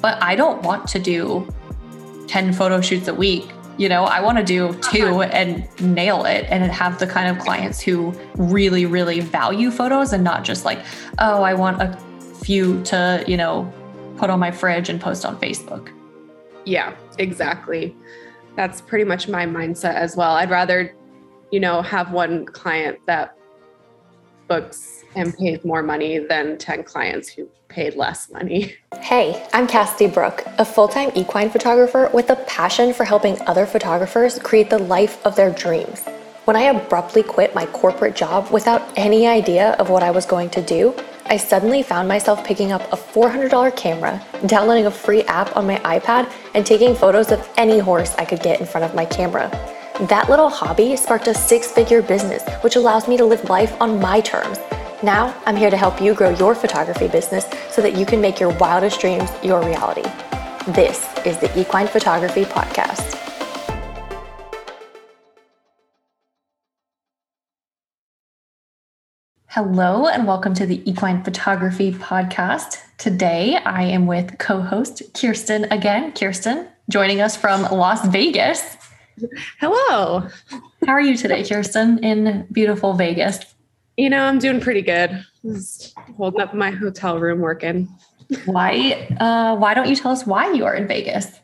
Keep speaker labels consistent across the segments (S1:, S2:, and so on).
S1: but I don't want to do 10 photo shoots a week. You know, I want to do 2 uh-huh. and nail it and have the kind of clients who really, really value photos and not just like, oh, I want a few to, you know, put on my fridge and post on Facebook.
S2: Yeah, exactly. That's pretty much my mindset as well. I'd rather, you know, have one client that books and paid more money than 10 clients who paid less money.
S3: Hey, I'm Cassidy Brooke, a full time equine photographer with a passion for helping other photographers create the life of their dreams. When I abruptly quit my corporate job without any idea of what I was going to do, I suddenly found myself picking up a $400 camera, downloading a free app on my iPad, and taking photos of any horse I could get in front of my camera. That little hobby sparked a six figure business, which allows me to live life on my terms. Now, I'm here to help you grow your photography business so that you can make your wildest dreams your reality. This is the Equine Photography Podcast.
S1: Hello, and welcome to the Equine Photography Podcast. Today, I am with co host Kirsten again. Kirsten, joining us from Las Vegas.
S2: Hello.
S1: How are you today, Kirsten, in beautiful Vegas?
S2: You know, I'm doing pretty good. Just holding up my hotel room working.
S1: why uh why don't you tell us why you are in Vegas?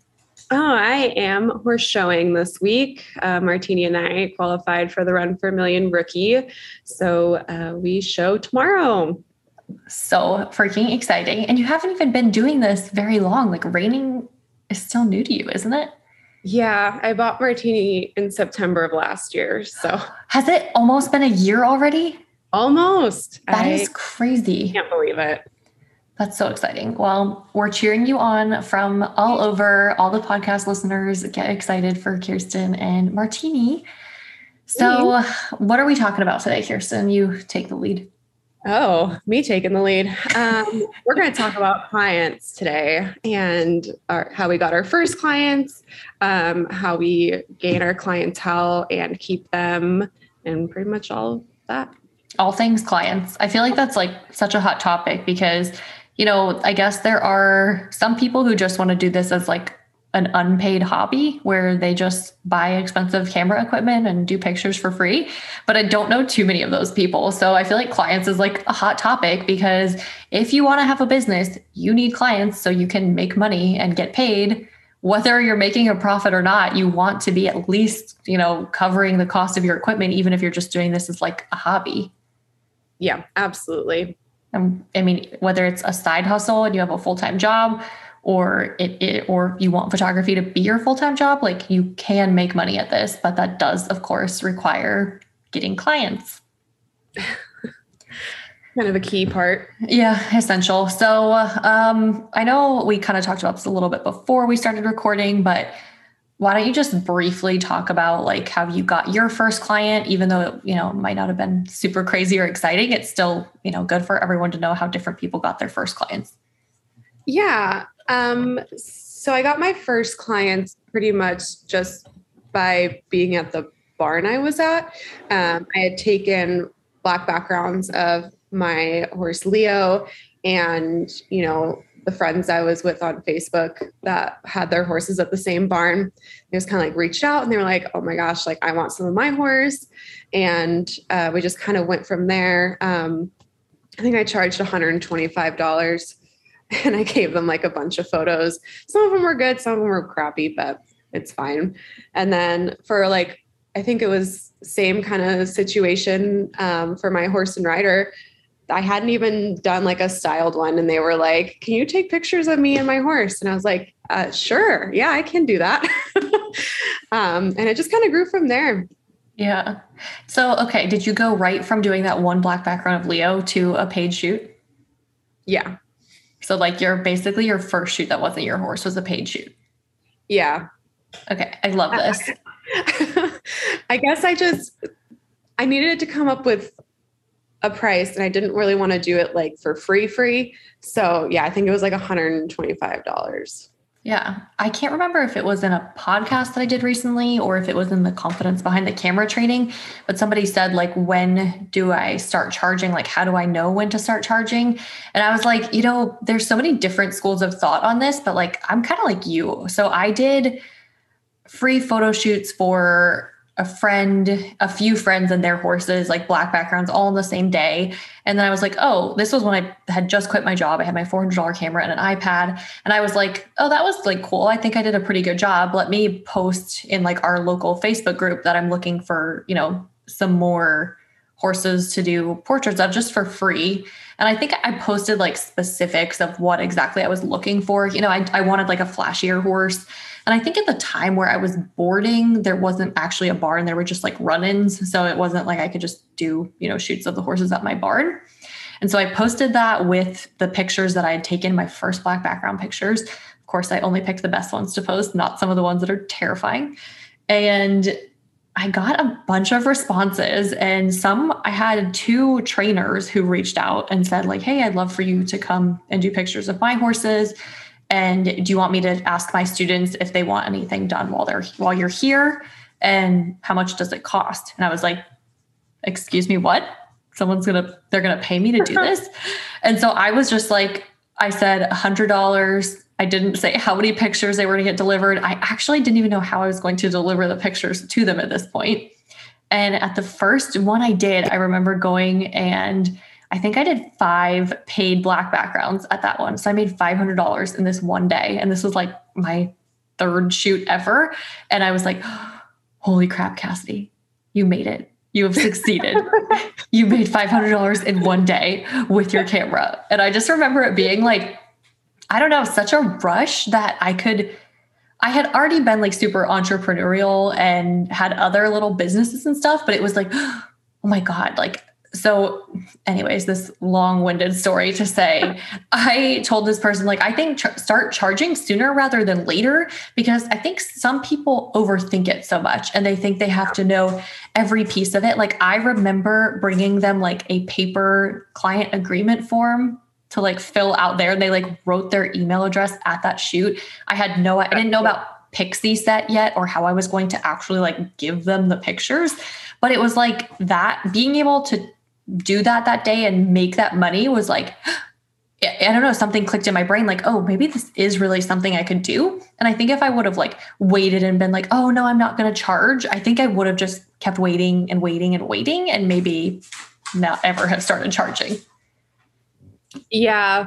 S2: Oh, I am horse showing this week. Uh, Martini and I qualified for the Run for a Million rookie. So uh, we show tomorrow.
S1: So freaking exciting. And you haven't even been doing this very long. Like reining is still new to you, isn't it?
S2: Yeah, I bought Martini in September of last year. So
S1: has it almost been a year already?
S2: Almost.
S1: That I is crazy.
S2: Can't believe it.
S1: That's so exciting. Well, we're cheering you on from all over. All the podcast listeners get excited for Kirsten and Martini. So, what are we talking about today, Kirsten? You take the lead.
S2: Oh, me taking the lead. Um, we're going to talk about clients today and our, how we got our first clients, um, how we gain our clientele and keep them, and pretty much all that.
S1: All things clients. I feel like that's like such a hot topic because, you know, I guess there are some people who just want to do this as like an unpaid hobby where they just buy expensive camera equipment and do pictures for free. But I don't know too many of those people. So I feel like clients is like a hot topic because if you want to have a business, you need clients so you can make money and get paid. Whether you're making a profit or not, you want to be at least, you know, covering the cost of your equipment, even if you're just doing this as like a hobby.
S2: Yeah, absolutely.
S1: Um, I mean, whether it's a side hustle and you have a full time job, or it, it or you want photography to be your full-time job like you can make money at this but that does of course require getting clients.
S2: Kind of a key part.
S1: Yeah essential. So um, i know we kind of talked about this a little bit before we started recording but why don't you just briefly talk about like how you got your first client even though it you know might not have been super crazy or exciting it's still you know good for everyone to know how different people got their first clients
S2: yeah um, so I got my first clients pretty much just by being at the barn I was at. Um, I had taken black backgrounds of my horse Leo and, you know, the friends I was with on Facebook that had their horses at the same barn. They just kind of like reached out and they were like, oh my gosh, like I want some of my horse. And uh, we just kind of went from there. Um, I think I charged $125 and I gave them like a bunch of photos. Some of them were good, some of them were crappy, but it's fine. And then for like, I think it was same kind of situation um, for my horse and rider. I hadn't even done like a styled one, and they were like, "Can you take pictures of me and my horse?" And I was like, uh, "Sure, yeah, I can do that." um, and it just kind of grew from there.
S1: Yeah. So, okay, did you go right from doing that one black background of Leo to a paid shoot?
S2: Yeah.
S1: So like your basically your first shoot that wasn't your horse was a paid shoot.
S2: Yeah.
S1: Okay. I love this.
S2: I guess I just I needed to come up with a price and I didn't really want to do it like for free free. So yeah, I think it was like $125.
S1: Yeah. I can't remember if it was in a podcast that I did recently or if it was in the confidence behind the camera training, but somebody said, like, when do I start charging? Like, how do I know when to start charging? And I was like, you know, there's so many different schools of thought on this, but like, I'm kind of like you. So I did free photo shoots for a friend, a few friends and their horses, like black backgrounds, all on the same day. And then I was like, oh, this was when I had just quit my job. I had my $400 camera and an iPad. And I was like, oh, that was like cool. I think I did a pretty good job. Let me post in like our local Facebook group that I'm looking for, you know, some more horses to do portraits of just for free. And I think I posted like specifics of what exactly I was looking for. You know, I, I wanted like a flashier horse. And I think at the time where I was boarding, there wasn't actually a barn. There were just like run ins. So it wasn't like I could just do, you know, shoots of the horses at my barn. And so I posted that with the pictures that I had taken, my first black background pictures. Of course, I only picked the best ones to post, not some of the ones that are terrifying. And I got a bunch of responses and some I had two trainers who reached out and said like, "Hey, I'd love for you to come and do pictures of my horses and do you want me to ask my students if they want anything done while they're while you're here and how much does it cost?" And I was like, "Excuse me, what? Someone's going to they're going to pay me to do this?" and so I was just like I said a $100 I didn't say how many pictures they were going to get delivered. I actually didn't even know how I was going to deliver the pictures to them at this point. And at the first one I did, I remember going and I think I did five paid black backgrounds at that one. So I made $500 in this one day. And this was like my third shoot ever. And I was like, holy crap, Cassidy, you made it. You have succeeded. you made $500 in one day with your camera. And I just remember it being like, I don't know, such a rush that I could I had already been like super entrepreneurial and had other little businesses and stuff, but it was like, oh my God, like, so, anyways, this long winded story to say, I told this person, like, I think ch- start charging sooner rather than later because I think some people overthink it so much and they think they have to know every piece of it. Like, I remember bringing them like a paper client agreement form to like fill out there. and They like wrote their email address at that shoot. I had no, I didn't know about Pixieset yet or how I was going to actually like give them the pictures. But it was like that being able to do that that day and make that money was like, I don't know, something clicked in my brain like, oh, maybe this is really something I could do. And I think if I would have like waited and been like, oh, no, I'm not going to charge, I think I would have just kept waiting and waiting and waiting and maybe not ever have started charging.
S2: Yeah,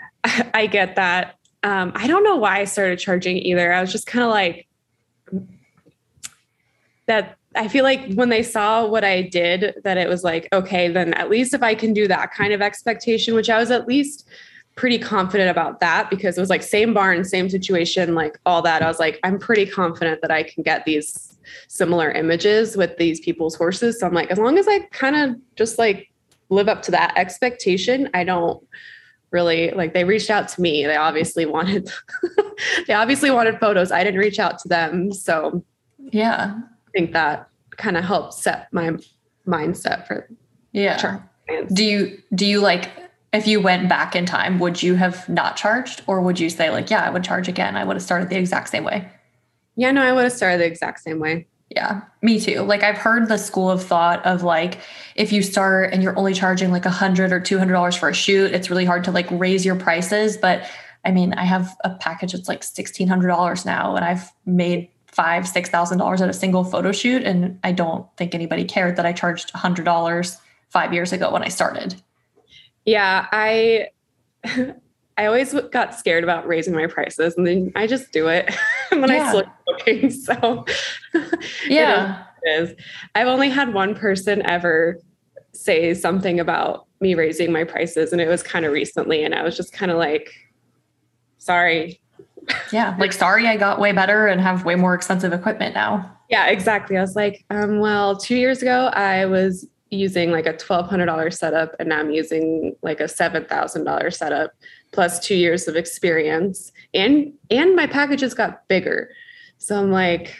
S2: I get that. Um, I don't know why I started charging either. I was just kind of like that. I feel like when they saw what I did, that it was like, okay, then at least if I can do that kind of expectation, which I was at least pretty confident about that because it was like same barn, same situation, like all that. I was like, I'm pretty confident that I can get these similar images with these people's horses. So I'm like, as long as I kind of just like live up to that expectation. I don't really like they reached out to me. They obviously wanted they obviously wanted photos. I didn't reach out to them. So
S1: yeah.
S2: I think that kind of helped set my mindset for
S1: yeah. Do you do you like if you went back in time, would you have not charged or would you say like, yeah, I would charge again. I would have started the exact same way.
S2: Yeah, no, I would have started the exact same way.
S1: Yeah, me too. Like I've heard the school of thought of like if you start and you're only charging like a hundred or two hundred dollars for a shoot, it's really hard to like raise your prices. But I mean, I have a package that's like sixteen hundred dollars now, and I've made five, six thousand dollars at a single photo shoot, and I don't think anybody cared that I charged a hundred dollars five years ago when I started.
S2: Yeah, I I always got scared about raising my prices, and then I just do it when yeah. I start booking. So,
S1: yeah,
S2: it is. I've only had one person ever say something about me raising my prices, and it was kind of recently, and I was just kind of like, "Sorry."
S1: Yeah, like sorry, I got way better and have way more expensive equipment now.
S2: Yeah, exactly. I was like, um, well, two years ago, I was using like a $1200 setup and now i'm using like a $7000 setup plus two years of experience. And and my packages got bigger. So i'm like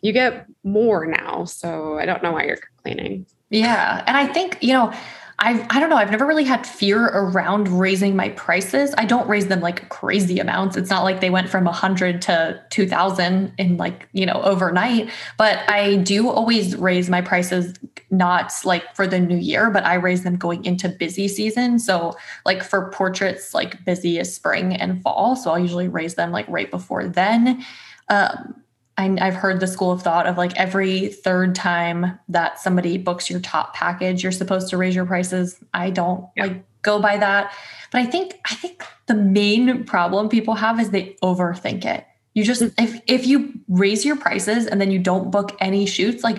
S2: you get more now. So i don't know why you're complaining.
S1: Yeah. And i think you know I I don't know. I've never really had fear around raising my prices. I don't raise them like crazy amounts. It's not like they went from a hundred to two thousand in like you know overnight. But I do always raise my prices not like for the new year, but I raise them going into busy season. So like for portraits, like busy is spring and fall. So I'll usually raise them like right before then. Um, I, I've heard the school of thought of like every third time that somebody books your top package, you're supposed to raise your prices. I don't yeah. like go by that. But I think I think the main problem people have is they overthink it. You just mm. if if you raise your prices and then you don't book any shoots, like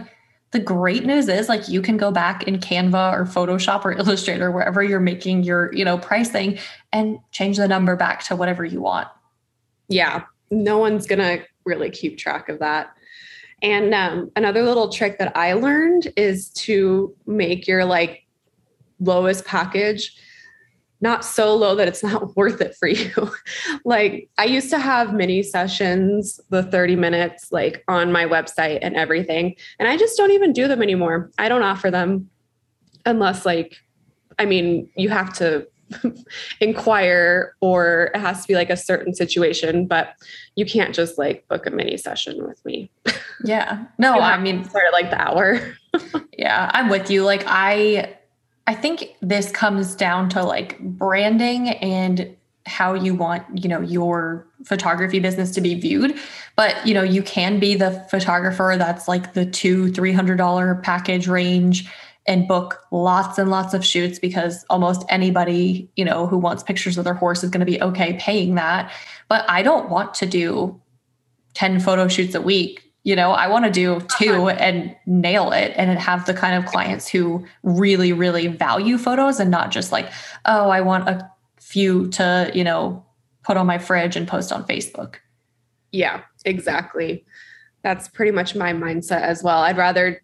S1: the great news is like you can go back in Canva or Photoshop or Illustrator wherever you're making your, you know, pricing and change the number back to whatever you want.
S2: Yeah. No one's going to really keep track of that. And um, another little trick that I learned is to make your like lowest package not so low that it's not worth it for you. like I used to have mini sessions, the 30 minutes like on my website and everything. And I just don't even do them anymore. I don't offer them unless like I mean, you have to inquire or it has to be like a certain situation, but you can't just like book a mini session with me.
S1: Yeah. No, I mean
S2: start like the hour.
S1: yeah, I'm with you. Like I I think this comes down to like branding and how you want, you know, your photography business to be viewed. But, you know, you can be the photographer that's like the two, three hundred dollar package range and book lots and lots of shoots because almost anybody, you know, who wants pictures of their horse is going to be okay paying that. But I don't want to do 10 photo shoots a week. You know, I want to do two and nail it and have the kind of clients who really, really value photos and not just like, oh, I want a few to, you know, put on my fridge and post on Facebook.
S2: Yeah, exactly. That's pretty much my mindset as well. I'd rather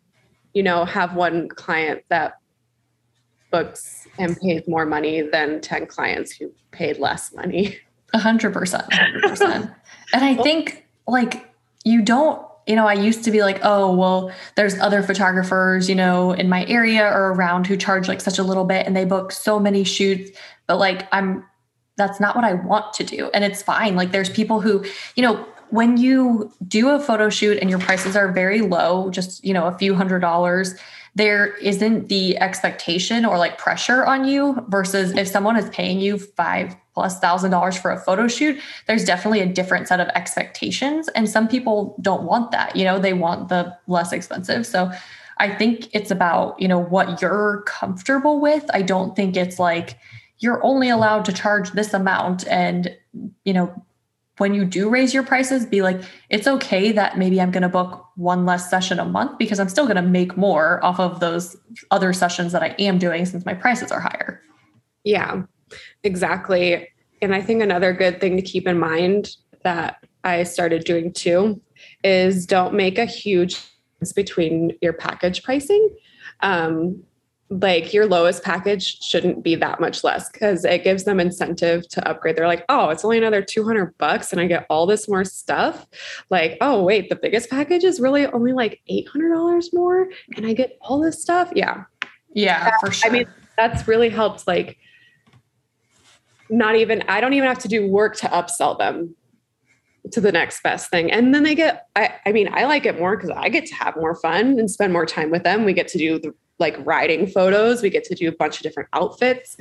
S2: you know, have one client that books and pays more money than 10 clients who paid less money.
S1: A hundred percent, hundred percent. And I think like you don't, you know, I used to be like, oh, well, there's other photographers, you know, in my area or around who charge like such a little bit and they book so many shoots. But like I'm that's not what I want to do. And it's fine. Like there's people who, you know, when you do a photo shoot and your prices are very low, just, you know, a few hundred dollars, there isn't the expectation or like pressure on you versus if someone is paying you five plus thousand dollars for a photo shoot, there's definitely a different set of expectations. And some people don't want that, you know, they want the less expensive. So I think it's about, you know, what you're comfortable with. I don't think it's like, you're only allowed to charge this amount and you know when you do raise your prices, be like, it's okay that maybe I'm going to book one less session a month because I'm still going to make more off of those other sessions that I am doing since my prices are higher.
S2: Yeah, exactly. And I think another good thing to keep in mind that I started doing too is don't make a huge difference between your package pricing. Um, like your lowest package shouldn't be that much less because it gives them incentive to upgrade. They're like, oh, it's only another 200 bucks and I get all this more stuff. Like, oh, wait, the biggest package is really only like $800 more and I get all this stuff. Yeah.
S1: Yeah, that, for sure.
S2: I mean, that's really helped like not even, I don't even have to do work to upsell them to the next best thing. And then they get, I, I mean, I like it more because I get to have more fun and spend more time with them. We get to do the like riding photos. We get to do a bunch of different outfits.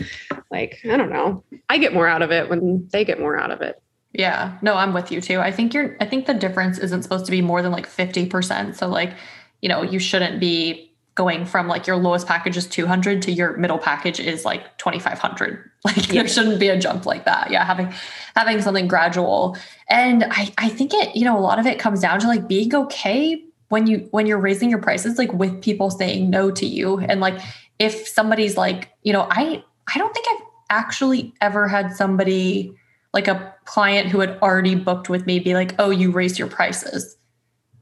S2: Like, I don't know. I get more out of it when they get more out of it.
S1: Yeah. No, I'm with you too. I think you're I think the difference isn't supposed to be more than like 50%. So like, you know, you shouldn't be going from like your lowest package is 200 to your middle package is like 2500 like there shouldn't be a jump like that yeah having having something gradual and i i think it you know a lot of it comes down to like being okay when you when you're raising your prices like with people saying no to you. And like if somebody's like you know i i don't think i've actually ever had somebody like a client who had already booked with me be like oh you raised your prices.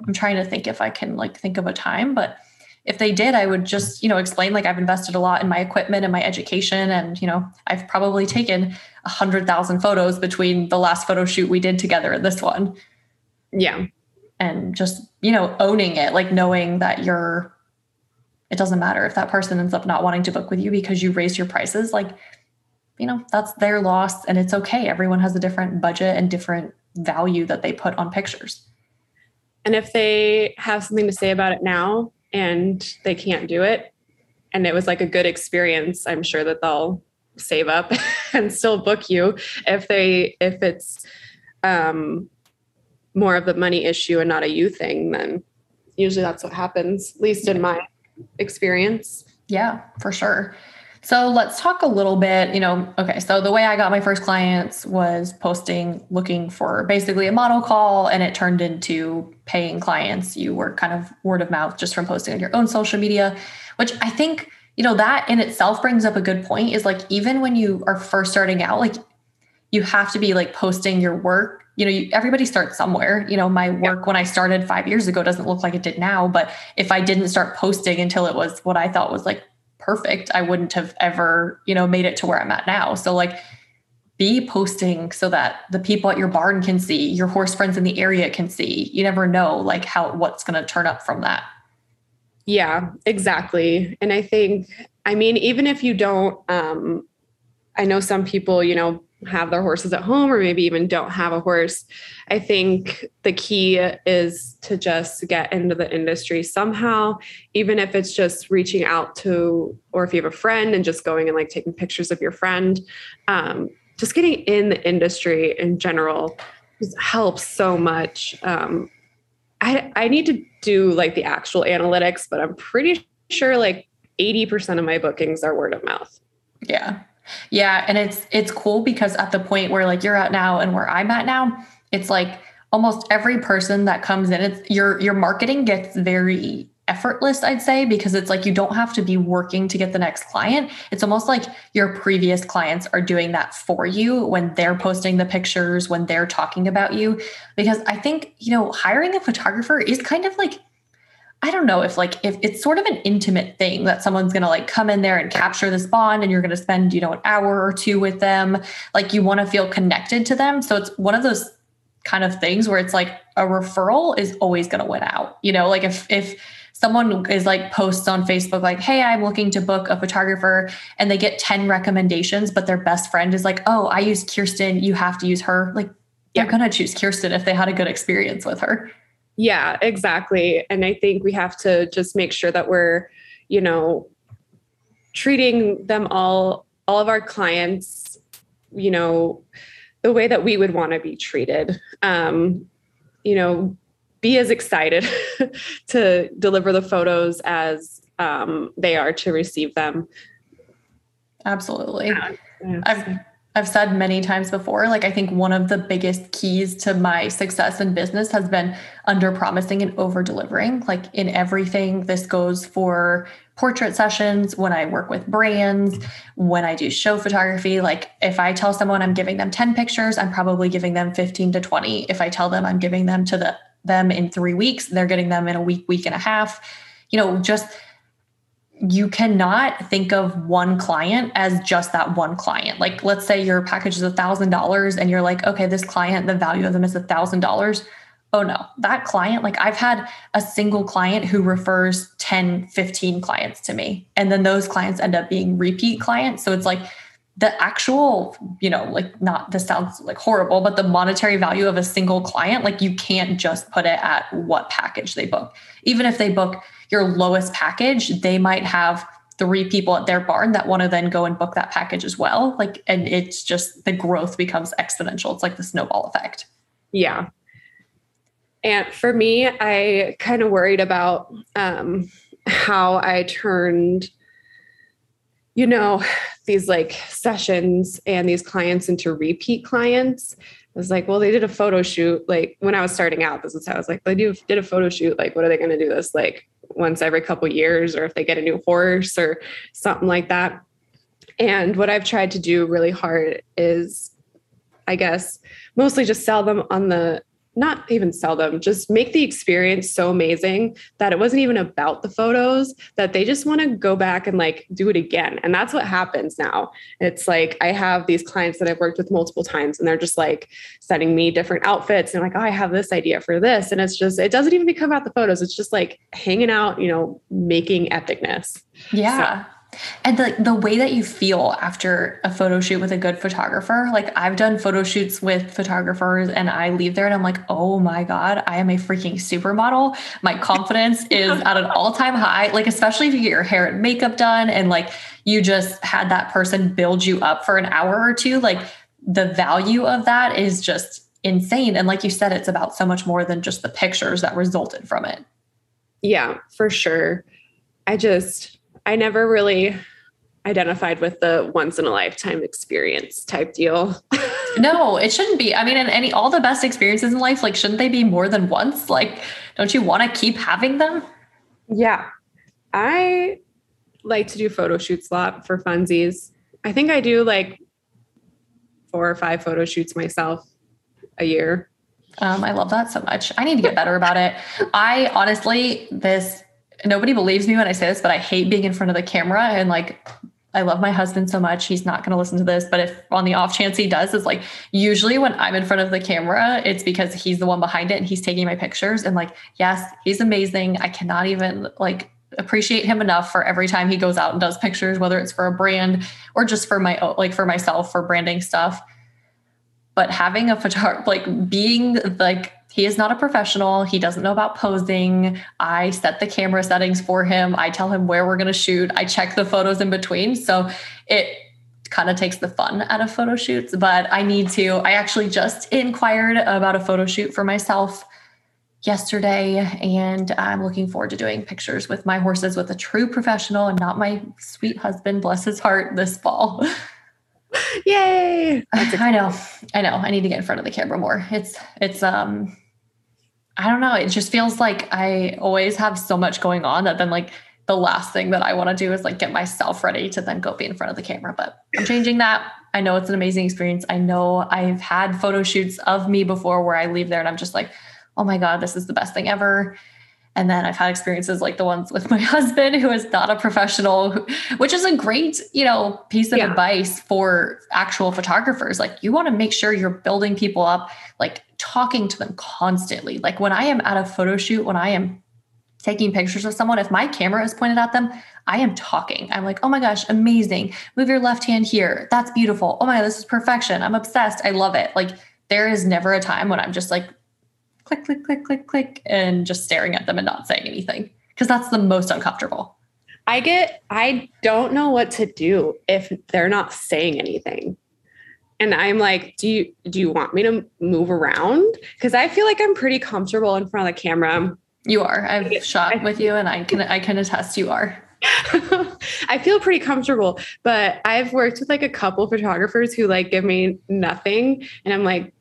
S1: I'm trying to think if i can like think of a time but if they did i would just you know explain like i've invested a lot in my equipment and my education and you know i've probably taken a hundred thousand photos between the last photo shoot we did together and this one.
S2: Yeah
S1: and just you know owning it like knowing that you're it doesn't matter if that person ends up not wanting to book with you because you raised your prices. Like, you know, that's their loss and it's okay. Everyone has a different budget and different value that they put on pictures.
S2: And if they have something to say about it now and they can't do it, and it was like a good experience, I'm sure that they'll save up and still book you if they if it's um more of the money issue and not a you thing then usually that's what happens at least in my experience.
S1: Yeah for sure. So let's talk a little bit you know okay so the way i got my first clients was posting looking for basically a model call and it turned into paying clients. You were kind of word of mouth just from posting on your own social media which i think you know that in itself brings up a good point is like even when you are first starting out like you have to be like posting your work you know you, everybody starts somewhere you know my work yeah. when i started five years ago doesn't look like it did now but if i didn't start posting until it was what i thought was like perfect i wouldn't have ever you know made it to where i'm at now so like be posting so that the people at your barn can see your horse friends in the area can see you never know like how what's going to turn up from that
S2: yeah, exactly. And I think, I mean, even if you don't, um, I know some people, you know, have their horses at home or maybe even don't have a horse. I think the key is to just get into the industry somehow, even if it's just reaching out to, or if you have a friend and just going and like taking pictures of your friend, um, just getting in the industry in general helps so much. Um, I, I need to do like the actual analytics, but I'm pretty sure like 80% of my bookings are word of mouth.
S1: Yeah. Yeah. And it's it's cool because at the point where like you're at now and where I'm at now, it's like almost every person that comes in, it's your your marketing gets very effortless, I'd say, because it's like you don't have to be working to get the next client. It's almost like your previous clients are doing that for you when they're posting the pictures, when they're talking about you. Because I think, you know, hiring a photographer is kind of like, I don't know if like if it's sort of an intimate thing that someone's going to like come in there and capture this bond and you're going to spend, you know, an hour or two with them. Like you want to feel connected to them. So it's one of those kind of things where it's like a referral is always going to win out. You know, like if if someone is like posts on Facebook, like, hey, I'm looking to book a photographer, and they get 10 recommendations, but their best friend is like, oh, I use Kirsten, you have to use her. Like, they're yeah. going to choose Kirsten if they had a good experience with her.
S2: Yeah, exactly. And I think we have to just make sure that we're, you know, treating them all, all of our clients, you know, the way that we would want to be treated. Um, you know, be as excited to deliver the photos as um, they are to receive them.
S1: Absolutely. Yeah. I've I've said many times before, like I think one of the biggest keys to my success in business has been under promising and over delivering. Like in everything, this goes for portrait sessions, when I work with brands, when I do show photography. Like if I tell someone I'm giving them 10 pictures, I'm probably giving them 15 to 20. If I tell them I'm giving them to the them in three weeks, they're getting them in a week, week and a half. You know, just you cannot think of one client as just that one client. Like, let's say your package is a thousand dollars and you're like, okay, this client, the value of them is a thousand dollars. Oh no, that client, like I've had a single client who refers 10, 15 clients to me. And then those clients end up being repeat clients. So it's like the actual, you know, like not this sounds like horrible, but the monetary value of a single client, like you can't just put it at what package they book. Even if they book your lowest package, they might have three people at their barn that want to then go and book that package as well. Like, and it's just the growth becomes exponential. It's like the snowball effect.
S2: Yeah. And for me, I kind of worried about um, how I turned you know, these like sessions and these clients into repeat clients. I was like, well, they did a photo shoot. Like when I was starting out, this is how I was like, they do did a photo shoot. Like, what are they going to do this like once every couple years, or if they get a new horse or something like that? And what I've tried to do really hard is, I guess, mostly just sell them on the not even sell them, just make the experience so amazing that it wasn't even about the photos, that they just want to go back and like do it again. And that's what happens now. It's like I have these clients that I've worked with multiple times and they're just like sending me different outfits and like, oh, I have this idea for this. And it's just, it doesn't even become about the photos. It's just like hanging out, you know, making epicness.
S1: Yeah. So, and the, the way that you feel after a photo shoot with a good photographer, like I've done photo shoots with photographers and I leave there and I'm like, oh my God, I am a freaking supermodel. My confidence is at an all time high. Like, especially if you get your hair and makeup done and like you just had that person build you up for an hour or two, like the value of that is just insane. And like you said, it's about so much more than just the pictures that resulted from it.
S2: Yeah, for sure. I just, I never really identified with the once in a lifetime experience type deal.
S1: no, it shouldn't be. I mean, in any all the best experiences in life, like shouldn't they be more than once? Like, don't you want to keep having them?
S2: Yeah. I like to do photo shoots a lot for funsies. I think I do like four or five photo shoots myself a year.
S1: Um, I love that so much. I need to get better about it. I honestly, this nobody believes me when I say this, but I hate being in front of the camera and like I love my husband so much. He's not going to listen to this, but if on the off chance he does, it's like usually when I'm in front of the camera, it's because he's the one behind it and he's taking my pictures. And like, yes, he's amazing. I cannot even like appreciate him enough for every time he goes out and does pictures, whether it's for a brand or just for my like for myself for branding stuff. But having a photographer, like being like he is not a professional. He doesn't know about posing. I set the camera settings for him. I tell him where we're going to shoot. I check the photos in between. So it kind of takes the fun out of photo shoots. But I need to, I actually just inquired about a photo shoot for myself yesterday and I'm looking forward to doing pictures with my horses with a true professional and not my sweet husband, bless his heart, this fall.
S2: Yay!
S1: I know. I know. I need to get in front of the camera more. It's it's um I don't know. It just feels like I always have so much going on that then like the last thing that I want to do is like get myself ready to then go be in front of the camera. But I'm changing that. I know it's an amazing experience. I know I've had photo shoots of me before where I leave there and I'm just like, oh my God, this is the best thing ever. And then I've had experiences like the ones with my husband, who is not a professional, which is a great, you know, piece of yeah. advice for actual photographers. Like you want to make sure you're building people up, like talking to them constantly. Like when I am at a photo shoot, when I am taking pictures of someone, if my camera is pointed at them, I am talking. I'm like, oh my gosh, amazing. Move your left hand here. That's beautiful. Oh my, God, this is perfection. I'm obsessed. I love it. Like there is never a time when I'm just like click, click, click, click, click, and just staring at them and not saying anything because that's the most uncomfortable.
S2: I get, I don't know what to do if they're not saying anything. And I'm like, do you do you want me to move around? Because I feel like I'm pretty comfortable in front of the camera.
S1: You are. I've shot with you, and I can I can attest you are.
S2: I feel pretty comfortable, but I've worked with like a couple photographers who like give me nothing, and I'm like,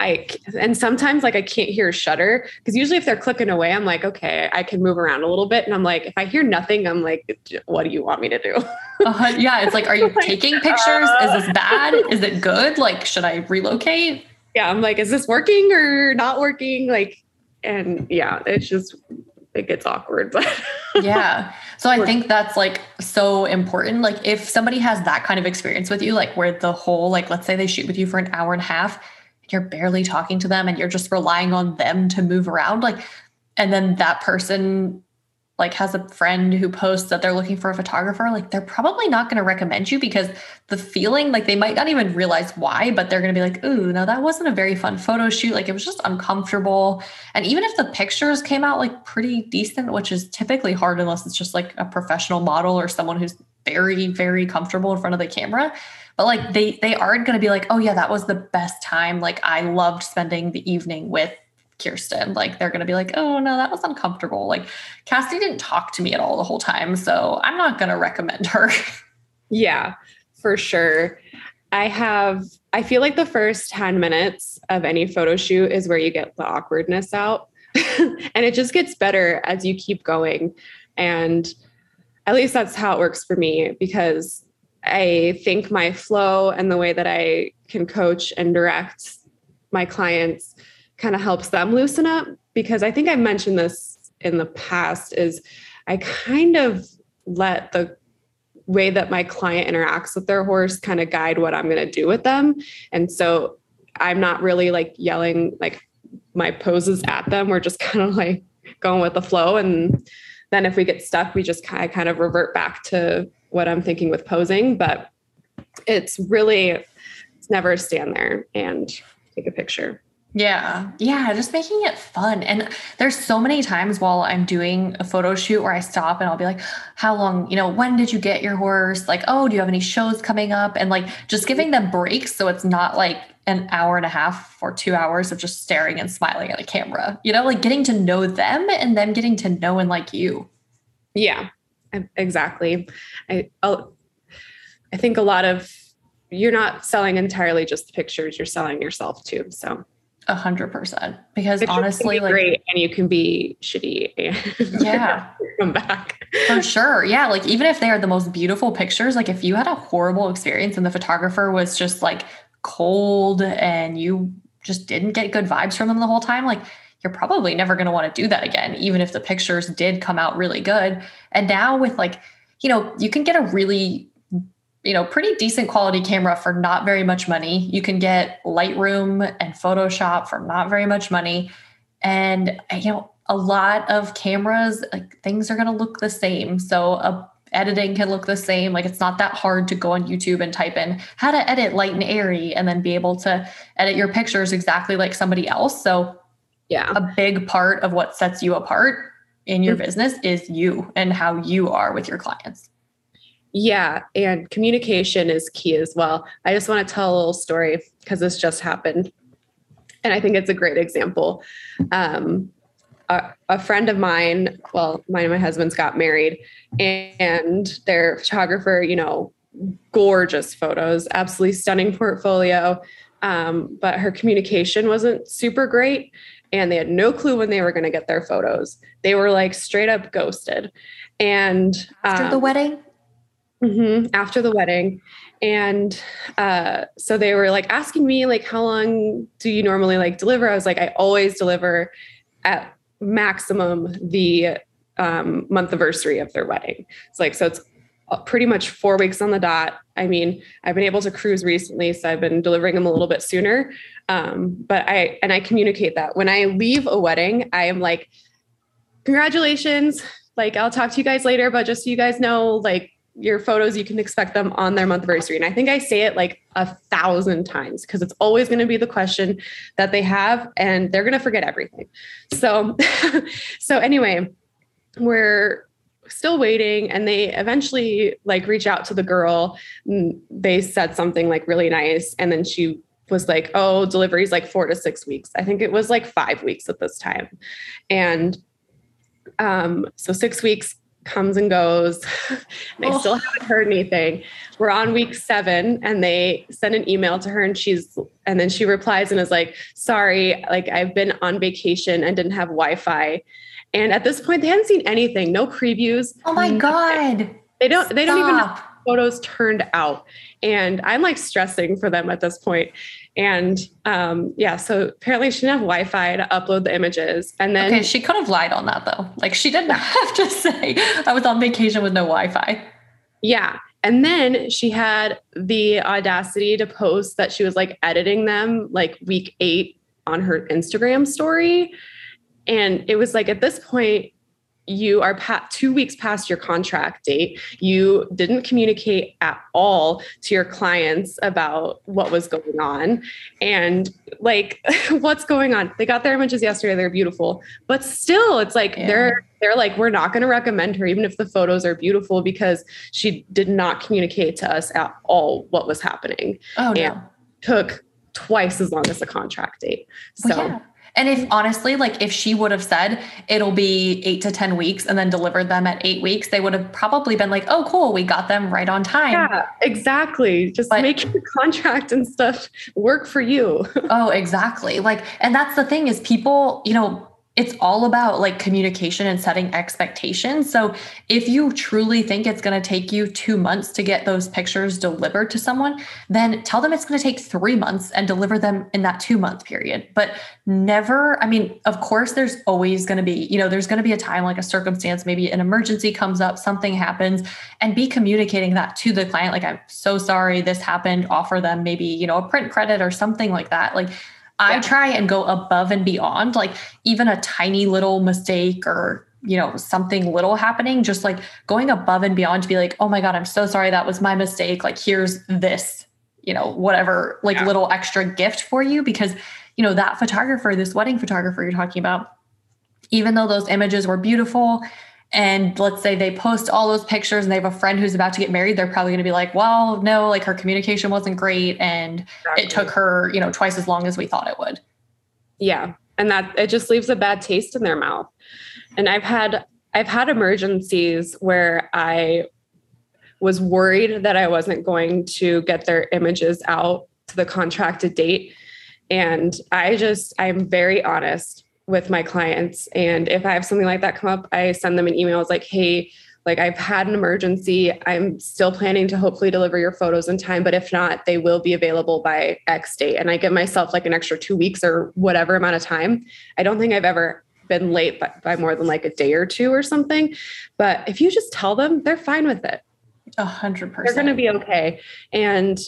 S2: I and sometimes like I can't hear a shutter because usually if they're clicking away, I'm like, okay, I can move around a little bit. And I'm like, if I hear nothing, I'm like, what do you want me to do?
S1: uh, yeah, it's like, are you like, taking pictures? Uh, is this bad? Is it good? Like, should I relocate?
S2: Yeah, I'm like, is this working or not working? Like, and yeah, it's just it gets awkward, but
S1: yeah. So I think that's like so important. Like if somebody has that kind of experience with you, like where the whole, like let's say they shoot with you for an hour and a half you're barely talking to them and you're just relying on them to move around like and then that person like has a friend who posts that they're looking for a photographer like they're probably not going to recommend you because the feeling like they might not even realize why but they're going to be like ooh no that wasn't a very fun photo shoot. Like it was just uncomfortable. And even if the pictures came out like pretty decent which is typically hard unless it's just like a professional model or someone who's very very comfortable in front of the camera. But like they they aren't going to be like oh yeah that was the best time. Like i loved spending the evening with kirsten. Like they're going to be like oh no that was uncomfortable. Like cassie didn't talk to me at all the whole time so i'm not going to recommend her.
S2: Yeah for sure. I have i feel like the first 10 minutes of any photo shoot is where you get the awkwardness out. And it just gets better as you keep going. And at least that's how it works for me because I think my flow and the way that I can coach and direct my clients kind of helps them loosen up because I think I've mentioned this in the past is I kind of let the way that my client interacts with their horse kind of guide what I'm going to do with them. And so I'm not really like yelling like my poses at them. We're just kind of like going with the flow. And then if we get stuck, we just kind of kind of revert back to what I'm thinking with posing. But it's really it's never stand there and take a picture.
S1: Yeah. Yeah. Just making it fun. And there's so many times while I'm doing a photo shoot where I stop and I'll be like, how long, you know, when did you get your horse? Like, oh, do you have any shows coming up? And like just giving them breaks. So it's not like an hour and a half or two hours of just staring and smiling at a camera, you know, like getting to know them and them getting to know and like you.
S2: Yeah, exactly. I, I'll, I think a lot of you're not selling entirely just the pictures, you're selling yourself too. So
S1: a hundred percent. Because honestly,
S2: be
S1: like
S2: great and you can be shitty
S1: and yeah,
S2: come back
S1: for sure. Yeah, like even if they are the most beautiful pictures, like if you had a horrible experience and the photographer was just like cold and you just didn't get good vibes from them the whole time, like you're probably never going to want to do that again, even if the pictures did come out really good. And now with like, you know, you can get a really you know, pretty decent quality camera for not very much money. You can get Lightroom and Photoshop for not very much money. And, you know, a lot of cameras, like things are going to look the same. So, a editing can look the same. Like it's not that hard to go on YouTube and type in how to edit light and airy and then be able to edit your pictures exactly like somebody else. So,
S2: yeah,
S1: a big part of what sets you apart in your mm-hmm. business is you and how you are with your clients.
S2: Yeah, and communication is key as well. I just want to tell a little story because this just happened. And I think it's a great example. Um, a, a, friend of mine, well, mine and my husband's got married, and their photographer, you know, gorgeous photos, absolutely stunning portfolio. Um, but her communication wasn't super great. And they had no clue when they were going to get their photos. They were like straight up ghosted. And
S1: after um, the wedding?
S2: Mm-hmm, after the wedding. And uh, so they were like asking me, like, how long do you normally like deliver? I was like, I always deliver at maximum the um, month anniversary of their wedding. It's like, so it's uh, pretty much four weeks on the dot. I mean, I've been able to cruise recently, so I've been delivering them a little bit sooner. Um, but I, and I communicate that when I leave a wedding, I am like, congratulations. Like, I'll talk to you guys later, but just so you guys know, like, your photos, you can expect them on their month anniversary. And I think I say it like a thousand times because it's always going to be the question that they have and they're going to forget everything. So, so anyway, we're still waiting and they eventually like reach out to the girl. They said something like really nice. And then she was like, oh, delivery's like four to six weeks. I think it was like five weeks at this time. And um, so six weeks comes and goes. and I oh. still haven't heard anything. We're on week seven and they send an email to her and she's, and then she replies and is like, sorry, like I've been on vacation and didn't have Wi Fi. And at this point, they hadn't seen anything, no previews.
S1: Oh my God.
S2: They don't, they don't even know photos turned out. And I'm like stressing for them at this point. And um, yeah, so apparently she didn't have Wi Fi to upload the images. And then
S1: okay, she could have lied on that though. Like she didn't have to say I was on vacation with no Wi Fi.
S2: Yeah. And then she had the audacity to post that she was like editing them like week eight on her Instagram story. And it was like at this point, you are two weeks past your contract date. You didn't communicate at all to your clients about what was going on. And like, what's going on? They got their images yesterday. They're beautiful, but still it's like, yeah. they're, they're like, we're not going to recommend her, even if the photos are beautiful, because she did not communicate to us at all what was happening.
S1: Oh, no.
S2: And took twice as long as the contract date. So well, yeah.
S1: And if honestly, like if she would have said it'll be eight to 10 weeks and then delivered them at eight weeks, they would have probably been like, oh, cool, we got them right on time.
S2: Yeah, exactly. Just but, make your contract and stuff work for you.
S1: oh, exactly. Like, and that's the thing is people, you know, it's all about like communication and setting expectations. So if you truly think it's going to take you two months to get those pictures delivered to someone, then tell them it's going to take three months and deliver them in that two month period. But never, I mean, of course, there's always going to be, you know, there's going to be a time like a circumstance, maybe an emergency comes up, something happens, and be communicating that to the client. Like, I'm so sorry this happened. Offer them maybe, you know, a print credit or something like that. Like, I try and go above and beyond, like even a tiny little mistake or you know something little happening just like going above and beyond to be like oh my god i'm so sorry that was my mistake like here's this you know whatever like yeah. little extra gift for you because you know that photographer this wedding photographer you're talking about even though those images were beautiful and let's say they post all those pictures and they have a friend who's about to get married they're probably going to be like well no like her communication wasn't great and exactly. it took her you know twice as long as we thought it would.
S2: Yeah. And that it just leaves a bad taste in their mouth. And i've had i've had emergencies where i was worried that i wasn't going to get their images out to the contracted date. And i just i'm very honest with my clients. And if I have something like that come up, I send them an email. It's like, hey, like I've had an emergency. I'm still planning to hopefully deliver your photos in time, but if not, they will be available by X date. And I give myself like an extra two weeks or whatever amount of time. I don't think I've ever been late by, by more than like a day or two or something. But if you just tell them, they're fine with it.
S1: A hundred percent.
S2: They're going to be okay. And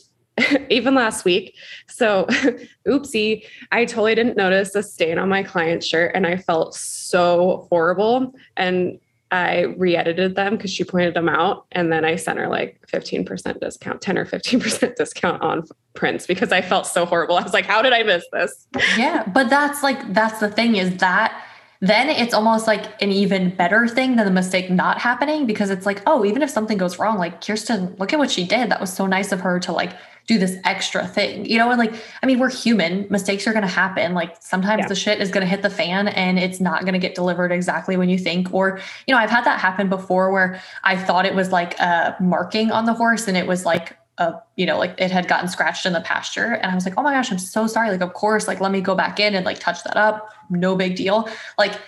S2: even last week. So, oopsie, I totally didn't notice a stain on my client's shirt and I felt so horrible. And I re edited them because she pointed them out. And then I sent her like 15% discount, 10 or 15% discount on prints because I felt so horrible. I was like, how did I miss this?
S1: Yeah. But that's like, that's the thing is that then it's almost like an even better thing than the mistake not happening because it's like, oh, even if something goes wrong, like Kirsten, look at what she did. That was so nice of her to like do this extra thing, you know? And like, I mean, we're human, mistakes are going to happen. Like sometimes yeah. the shit is going to hit the fan and it's not going to get delivered exactly when you think. Or, you know, I've had that happen before where I thought it was like a marking on the horse and it was like, a, you know, like it had gotten scratched in the pasture. And I was like, oh my gosh, I'm so sorry. Like, of course, like, let me go back in and like touch that up. No big deal. Like,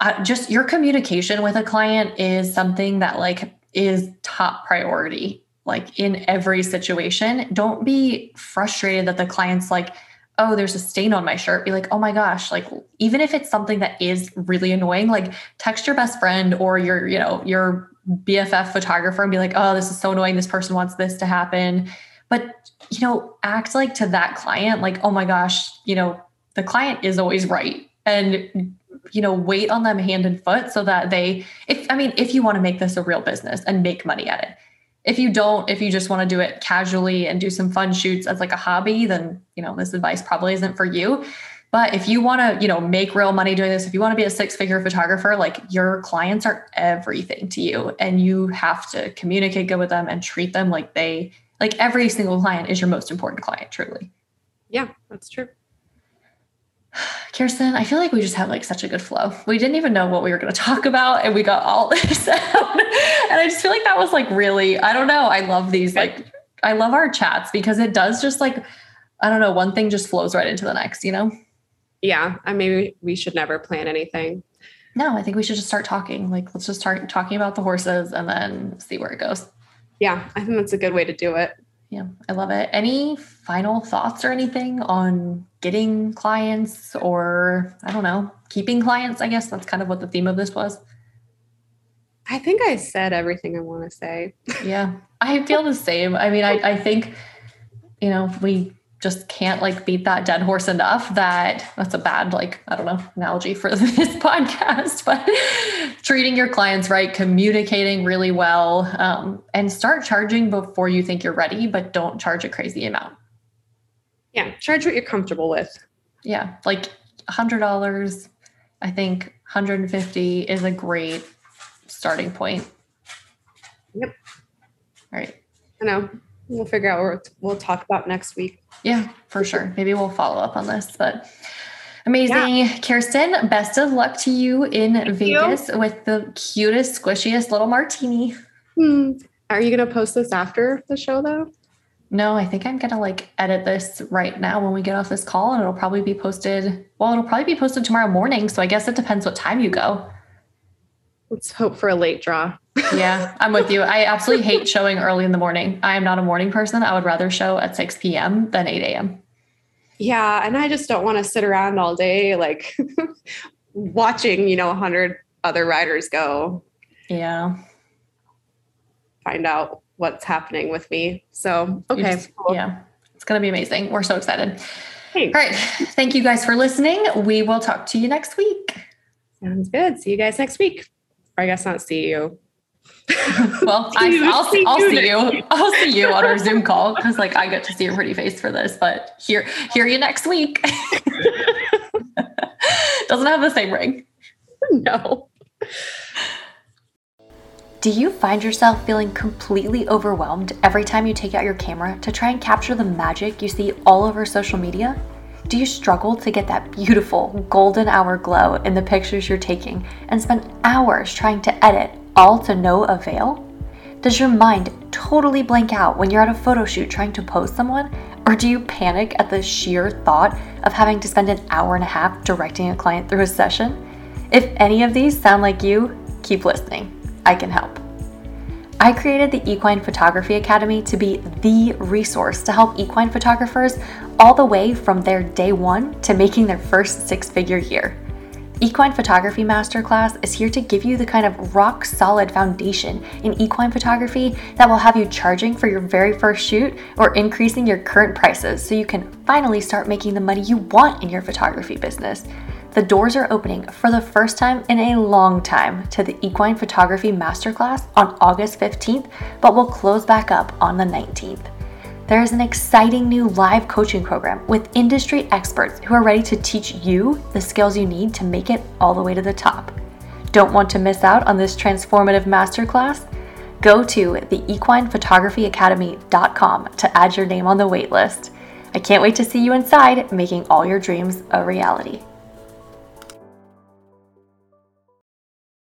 S1: uh, just your communication with a client is something that like is top priority like in every situation. Don't be frustrated that the client's like, oh, there's a stain on my shirt. Be like, oh my gosh, like even if it's something that is really annoying, like text your best friend or your, you know, your BFF photographer and be like, oh, this is so annoying. This person wants this to happen. But, you know, act like to that client, like, oh my gosh, you know, the client is always right. And you know wait on them hand and foot so that they if i mean if you want to make this a real business and make money at it if you don't if you just want to do it casually and do some fun shoots as like a hobby then you know this advice probably isn't for you. But if you want to you know make real money doing this if you want to be a six figure photographer like your clients are everything to you and you have to communicate good with them and treat them like they like every single client is your most important client truly.
S2: Yeah that's true
S1: Kirsten, I feel like we just have like such a good flow. We didn't even know what we were going to talk about, and we got all this out. and I just feel like that was like really, I don't know. I love these, like, I love our chats because it does just like, I don't know, one thing just flows right into the next, you know?
S2: Yeah. I mean, we should never plan anything.
S1: No, I think we should just start talking. Like, let's just start talking about the horses and then see where it goes.
S2: Yeah. I think that's a good way to do it.
S1: Yeah, I love it. Any final thoughts or anything on getting clients or I don't know, keeping clients? I guess that's kind of what the theme of this was.
S2: I think I said everything I want to say.
S1: yeah, I feel the same. I mean, I, I think, you know, we just can't like beat that dead horse enough that that's a bad like i don't know analogy for this podcast but treating your clients right communicating really well um, and start charging before you think you're ready but don't charge a crazy amount.
S2: Yeah charge what you're comfortable with.
S1: Yeah like $100 i think 150 is a great starting point.
S2: Yep.
S1: All right
S2: i know. We'll figure out what we'll talk about next week.
S1: Yeah, for sure. Maybe we'll follow up on this, but amazing. Yeah. Kirsten, best of luck to you in Thank Vegas you. with the cutest, squishiest little martini.
S2: Hmm. Are you going to post this after the show though?
S4: No, I think I'm gonna like edit this right now when we get off this call, and it'll probably be posted. Well, it'll probably be posted tomorrow morning. So I guess it depends what time you go.
S2: Let's hope for a late draw.
S4: yeah, I'm with you. I absolutely hate showing early in the morning. I am not a morning person. I would rather show at 6 p.m. than 8 a.m.
S2: Yeah, and I just don't want to sit around all day like watching, you know, 100 other riders go.
S4: Yeah.
S2: Find out what's happening with me. So, okay.
S4: Just, cool. Yeah. It's going to be amazing. We're so excited. Thanks. All right. Thank you guys for listening. We will talk to you next week.
S2: Sounds good. See you guys next week. Or I guess not see you.
S4: well, I, will see, I'll see you. I'll see you on our Zoom call because, like, I get to see your pretty face for this. But here, hear you next week. Doesn't have the same ring.
S2: No.
S1: Do you find yourself feeling completely overwhelmed every time you take out your camera to try and capture the magic you see all over social media? Do you struggle to get that beautiful golden hour glow in the pictures you're taking and spend hours trying to edit, all to no avail? Does your mind totally blank out when you're at a photo shoot trying to pose someone? Or do you panic at the sheer thought of having to spend an hour and a half directing a client through a session? If any of these sound like you, keep listening. I can help. I created the Equine Photography Academy to be the resource to help equine photographers all the way from their day one to making their first six figure year. Equine Photography Masterclass is here to give you the kind of rock solid foundation in equine photography that will have you charging for your very first shoot or increasing your current prices so you can finally start making the money you want in your photography business. The doors are opening for the first time in a long time to the Equine Photography Masterclass on August 15th, but will close back up on the 19th there is an exciting new live coaching program with industry experts who are ready to teach you the skills you need to make it all the way to the top. Don't want to miss out on this transformative masterclass? Go to theequinephotographyacademy.com to add your name on the waitlist. I can't wait to see you inside making all your dreams a reality.